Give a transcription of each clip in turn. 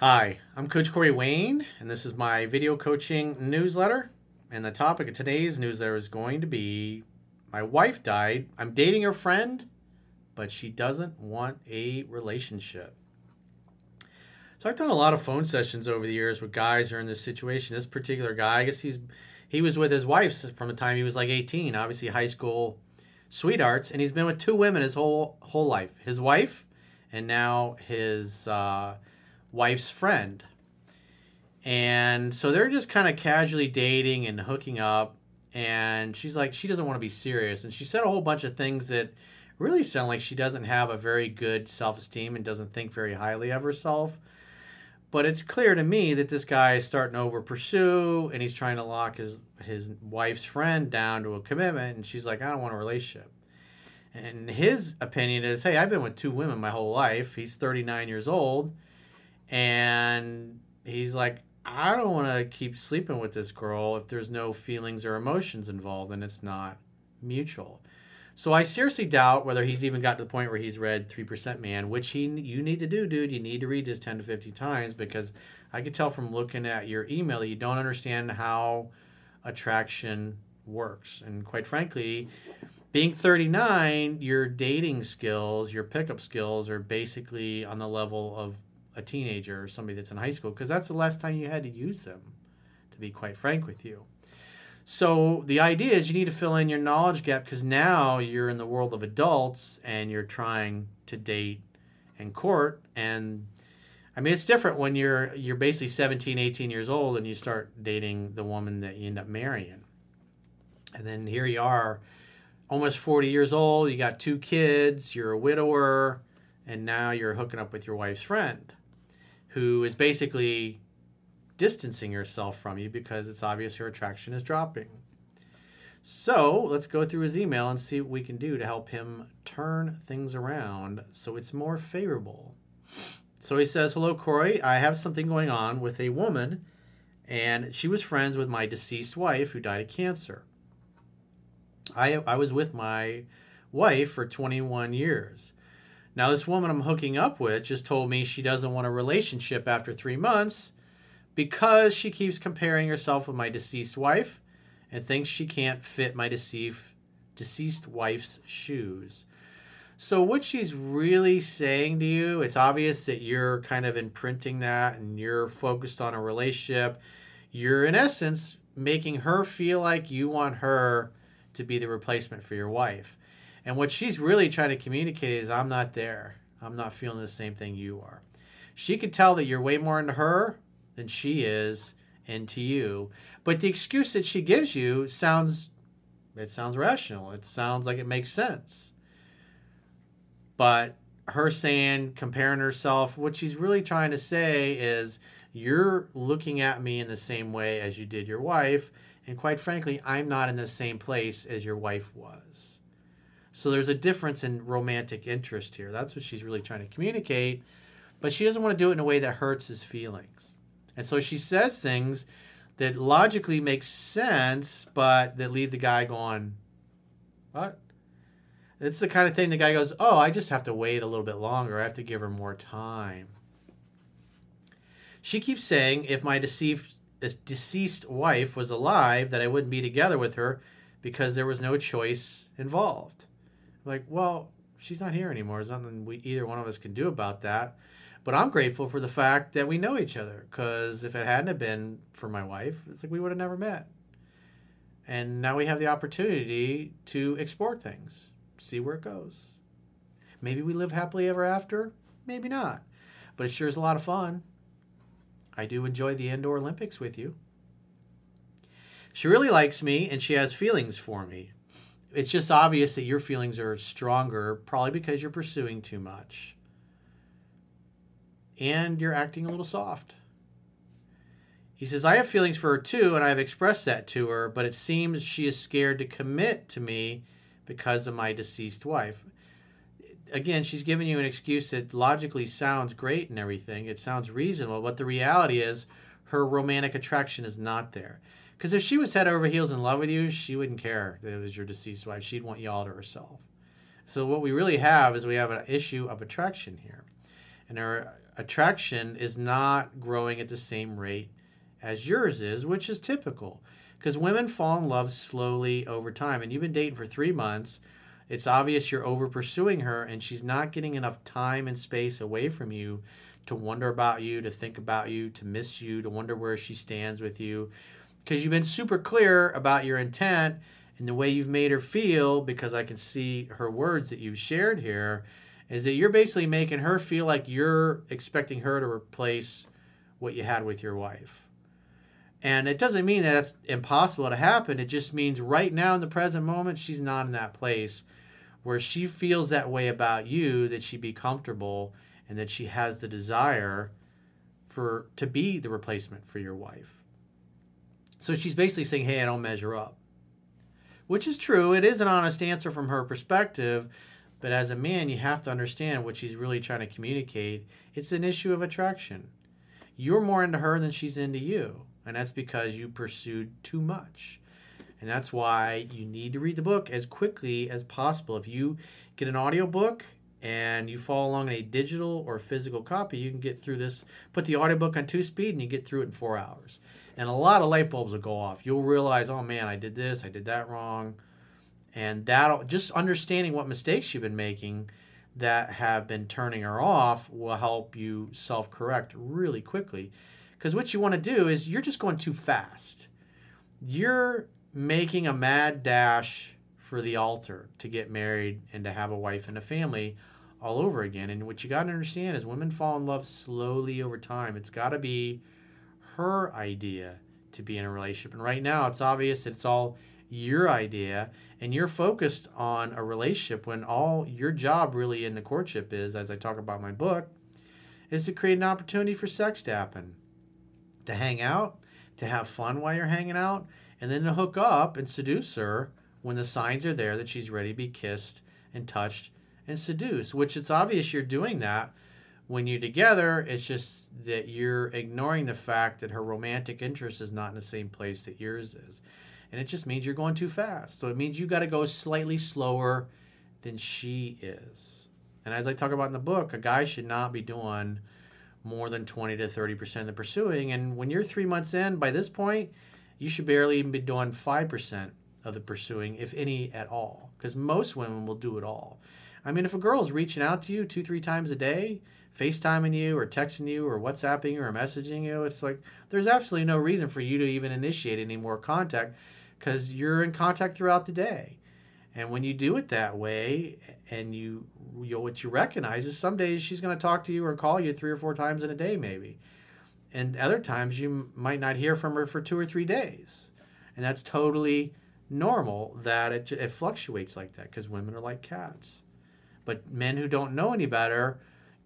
Hi, I'm Coach Corey Wayne, and this is my video coaching newsletter. And the topic of today's newsletter is going to be My wife died. I'm dating her friend, but she doesn't want a relationship. So I've done a lot of phone sessions over the years with guys who are in this situation. This particular guy, I guess he's he was with his wife from the time he was like 18, obviously high school sweethearts, and he's been with two women his whole whole life. His wife, and now his uh, wife's friend. And so they're just kind of casually dating and hooking up. And she's like, she doesn't want to be serious. And she said a whole bunch of things that really sound like she doesn't have a very good self esteem and doesn't think very highly of herself. But it's clear to me that this guy is starting to over pursue and he's trying to lock his, his wife's friend down to a commitment. And she's like, I don't want a relationship. And his opinion is, hey, I've been with two women my whole life. He's 39 years old and he's like i don't want to keep sleeping with this girl if there's no feelings or emotions involved and it's not mutual. So i seriously doubt whether he's even got to the point where he's read 3% man which he you need to do dude. You need to read this 10 to 50 times because i could tell from looking at your email that you don't understand how attraction works. And quite frankly being 39 your dating skills your pickup skills are basically on the level of a teenager or somebody that's in high school because that's the last time you had to use them, to be quite frank with you. So the idea is you need to fill in your knowledge gap because now you're in the world of adults and you're trying to date and court and I mean it's different when you're you're basically 17, 18 years old and you start dating the woman that you end up marrying. And then here you are almost 40 years old, you got two kids, you're a widower, and now you're hooking up with your wife's friend who is basically distancing herself from you because it's obvious her attraction is dropping. So let's go through his email and see what we can do to help him turn things around so it's more favorable. So he says, Hello, Corey. I have something going on with a woman, and she was friends with my deceased wife who died of cancer. I, I was with my wife for 21 years. Now, this woman I'm hooking up with just told me she doesn't want a relationship after three months because she keeps comparing herself with my deceased wife and thinks she can't fit my deceased, deceased wife's shoes. So, what she's really saying to you, it's obvious that you're kind of imprinting that and you're focused on a relationship. You're, in essence, making her feel like you want her to be the replacement for your wife. And what she's really trying to communicate is I'm not there. I'm not feeling the same thing you are. She could tell that you're way more into her than she is into you. But the excuse that she gives you sounds it sounds rational. It sounds like it makes sense. But her saying, comparing herself, what she's really trying to say is you're looking at me in the same way as you did your wife. And quite frankly, I'm not in the same place as your wife was. So there's a difference in romantic interest here. That's what she's really trying to communicate. But she doesn't want to do it in a way that hurts his feelings. And so she says things that logically make sense, but that leave the guy going, What? It's the kind of thing the guy goes, Oh, I just have to wait a little bit longer. I have to give her more time. She keeps saying, If my deceased, uh, deceased wife was alive, that I wouldn't be together with her because there was no choice involved like, well, she's not here anymore. There's nothing we either one of us can do about that. But I'm grateful for the fact that we know each other because if it hadn't have been for my wife, it's like we would have never met. And now we have the opportunity to explore things, see where it goes. Maybe we live happily ever after, maybe not. But it sure is a lot of fun. I do enjoy the indoor Olympics with you. She really likes me and she has feelings for me. It's just obvious that your feelings are stronger, probably because you're pursuing too much. And you're acting a little soft. He says, I have feelings for her too, and I have expressed that to her, but it seems she is scared to commit to me because of my deceased wife. Again, she's giving you an excuse that logically sounds great and everything. It sounds reasonable, but the reality is her romantic attraction is not there. Because if she was head over heels in love with you, she wouldn't care that it was your deceased wife. She'd want you all to herself. So what we really have is we have an issue of attraction here. And her attraction is not growing at the same rate as yours is, which is typical. Because women fall in love slowly over time. And you've been dating for three months. It's obvious you're over pursuing her and she's not getting enough time and space away from you to wonder about you, to think about you, to miss you, to wonder where she stands with you because you've been super clear about your intent and the way you've made her feel because I can see her words that you've shared here is that you're basically making her feel like you're expecting her to replace what you had with your wife. And it doesn't mean that that's impossible to happen. It just means right now in the present moment, she's not in that place where she feels that way about you that she'd be comfortable and that she has the desire for to be the replacement for your wife. So she's basically saying, hey, I don't measure up. Which is true. It is an honest answer from her perspective. But as a man, you have to understand what she's really trying to communicate. It's an issue of attraction. You're more into her than she's into you. And that's because you pursued too much. And that's why you need to read the book as quickly as possible. If you get an audiobook and you follow along in a digital or physical copy, you can get through this. Put the audiobook on two speed and you get through it in four hours and a lot of light bulbs will go off. You'll realize, oh man, I did this, I did that wrong, and that just understanding what mistakes you've been making that have been turning her off will help you self-correct really quickly. Because what you want to do is you're just going too fast. You're making a mad dash for the altar to get married and to have a wife and a family all over again. And what you got to understand is women fall in love slowly over time. It's got to be her idea to be in a relationship. And right now, it's obvious that it's all your idea and you're focused on a relationship when all your job really in the courtship is, as I talk about my book, is to create an opportunity for sex to happen, to hang out, to have fun while you're hanging out, and then to hook up and seduce her when the signs are there that she's ready to be kissed and touched and seduced, which it's obvious you're doing that when you're together, it's just that you're ignoring the fact that her romantic interest is not in the same place that yours is. And it just means you're going too fast. So it means you got to go slightly slower than she is. And as I talk about in the book, a guy should not be doing more than 20 to 30% of the pursuing. And when you're three months in, by this point, you should barely even be doing 5% of the pursuing, if any at all. Because most women will do it all. I mean, if a girl is reaching out to you two, three times a day, FaceTiming you or texting you or WhatsApping you or messaging you. It's like there's absolutely no reason for you to even initiate any more contact because you're in contact throughout the day. And when you do it that way, and you, you what you recognize is some days she's going to talk to you or call you three or four times in a day, maybe. And other times you might not hear from her for two or three days. And that's totally normal that it, it fluctuates like that because women are like cats. But men who don't know any better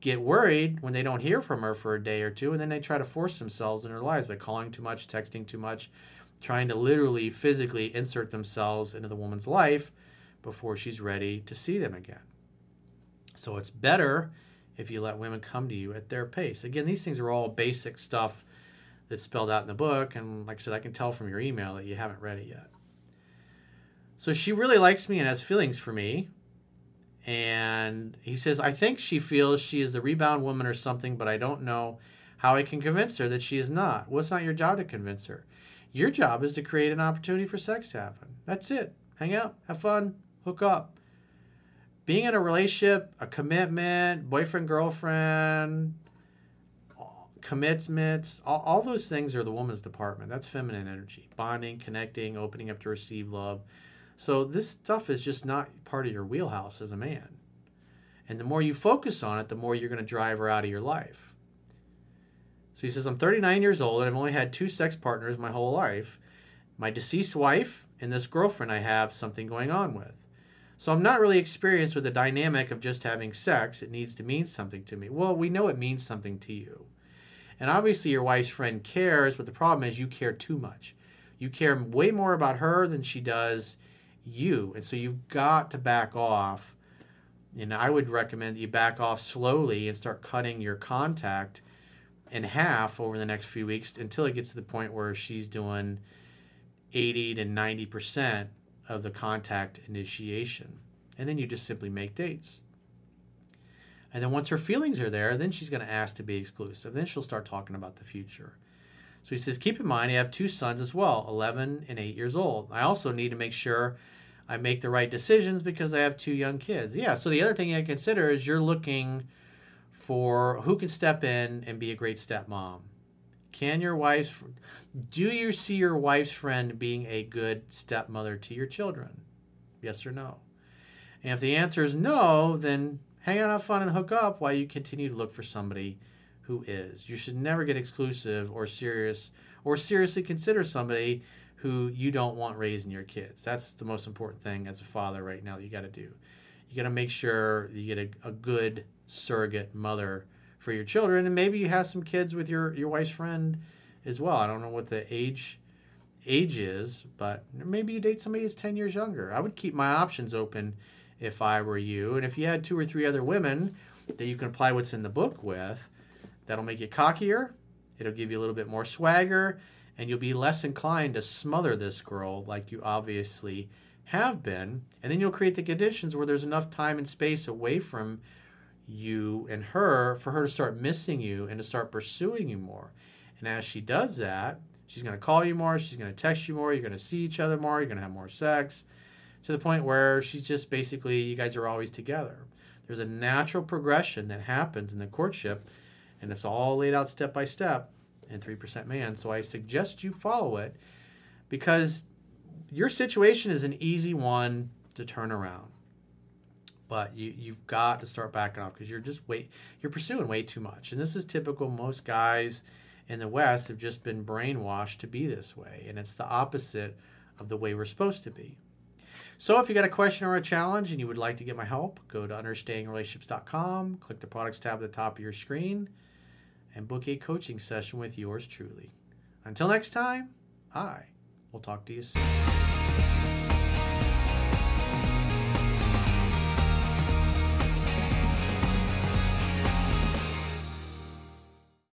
get worried when they don't hear from her for a day or two, and then they try to force themselves in her lives by calling too much, texting too much, trying to literally physically insert themselves into the woman's life before she's ready to see them again. So it's better if you let women come to you at their pace. Again, these things are all basic stuff that's spelled out in the book, and like I said, I can tell from your email that you haven't read it yet. So she really likes me and has feelings for me, and he says, I think she feels she is the rebound woman or something, but I don't know how I can convince her that she is not. Well, it's not your job to convince her. Your job is to create an opportunity for sex to happen. That's it. Hang out, have fun, hook up. Being in a relationship, a commitment, boyfriend, girlfriend, commitments, all, all those things are the woman's department. That's feminine energy. Bonding, connecting, opening up to receive love. So this stuff is just not part of your wheelhouse as a man. And the more you focus on it, the more you're going to drive her out of your life. So he says, I'm 39 years old and I've only had two sex partners my whole life my deceased wife and this girlfriend I have something going on with. So I'm not really experienced with the dynamic of just having sex. It needs to mean something to me. Well, we know it means something to you. And obviously, your wife's friend cares, but the problem is you care too much. You care way more about her than she does you. And so you've got to back off. And I would recommend you back off slowly and start cutting your contact in half over the next few weeks until it gets to the point where she's doing 80 to 90% of the contact initiation. And then you just simply make dates. And then once her feelings are there, then she's going to ask to be exclusive. Then she'll start talking about the future. So he says, keep in mind, I have two sons as well, 11 and 8 years old. I also need to make sure I make the right decisions because I have two young kids. Yeah, so the other thing you consider is you're looking for who can step in and be a great stepmom. Can your wife's do you see your wife's friend being a good stepmother to your children? Yes or no? And if the answer is no, then hang out, have fun, and hook up while you continue to look for somebody who is. You should never get exclusive or serious or seriously consider somebody who you don't want raising your kids. That's the most important thing as a father right now that you got to do. You got to make sure you get a, a good surrogate mother for your children, and maybe you have some kids with your your wife's friend as well. I don't know what the age age is, but maybe you date somebody that's 10 years younger. I would keep my options open if I were you. And if you had two or three other women that you can apply what's in the book with, that'll make you cockier. It'll give you a little bit more swagger, and you'll be less inclined to smother this girl like you obviously have been. And then you'll create the conditions where there's enough time and space away from you and her for her to start missing you and to start pursuing you more. And as she does that, she's going to call you more, she's going to text you more, you're going to see each other more, you're going to have more sex to the point where she's just basically, you guys are always together. There's a natural progression that happens in the courtship, and it's all laid out step by step in 3% Man. So I suggest you follow it because your situation is an easy one to turn around. But you, you've got to start backing off because you're just wait you're pursuing way too much. And this is typical. Most guys in the West have just been brainwashed to be this way. And it's the opposite of the way we're supposed to be. So if you got a question or a challenge and you would like to get my help, go to understandingrelationships.com, click the products tab at the top of your screen, and book a coaching session with yours truly. Until next time, I will talk to you soon.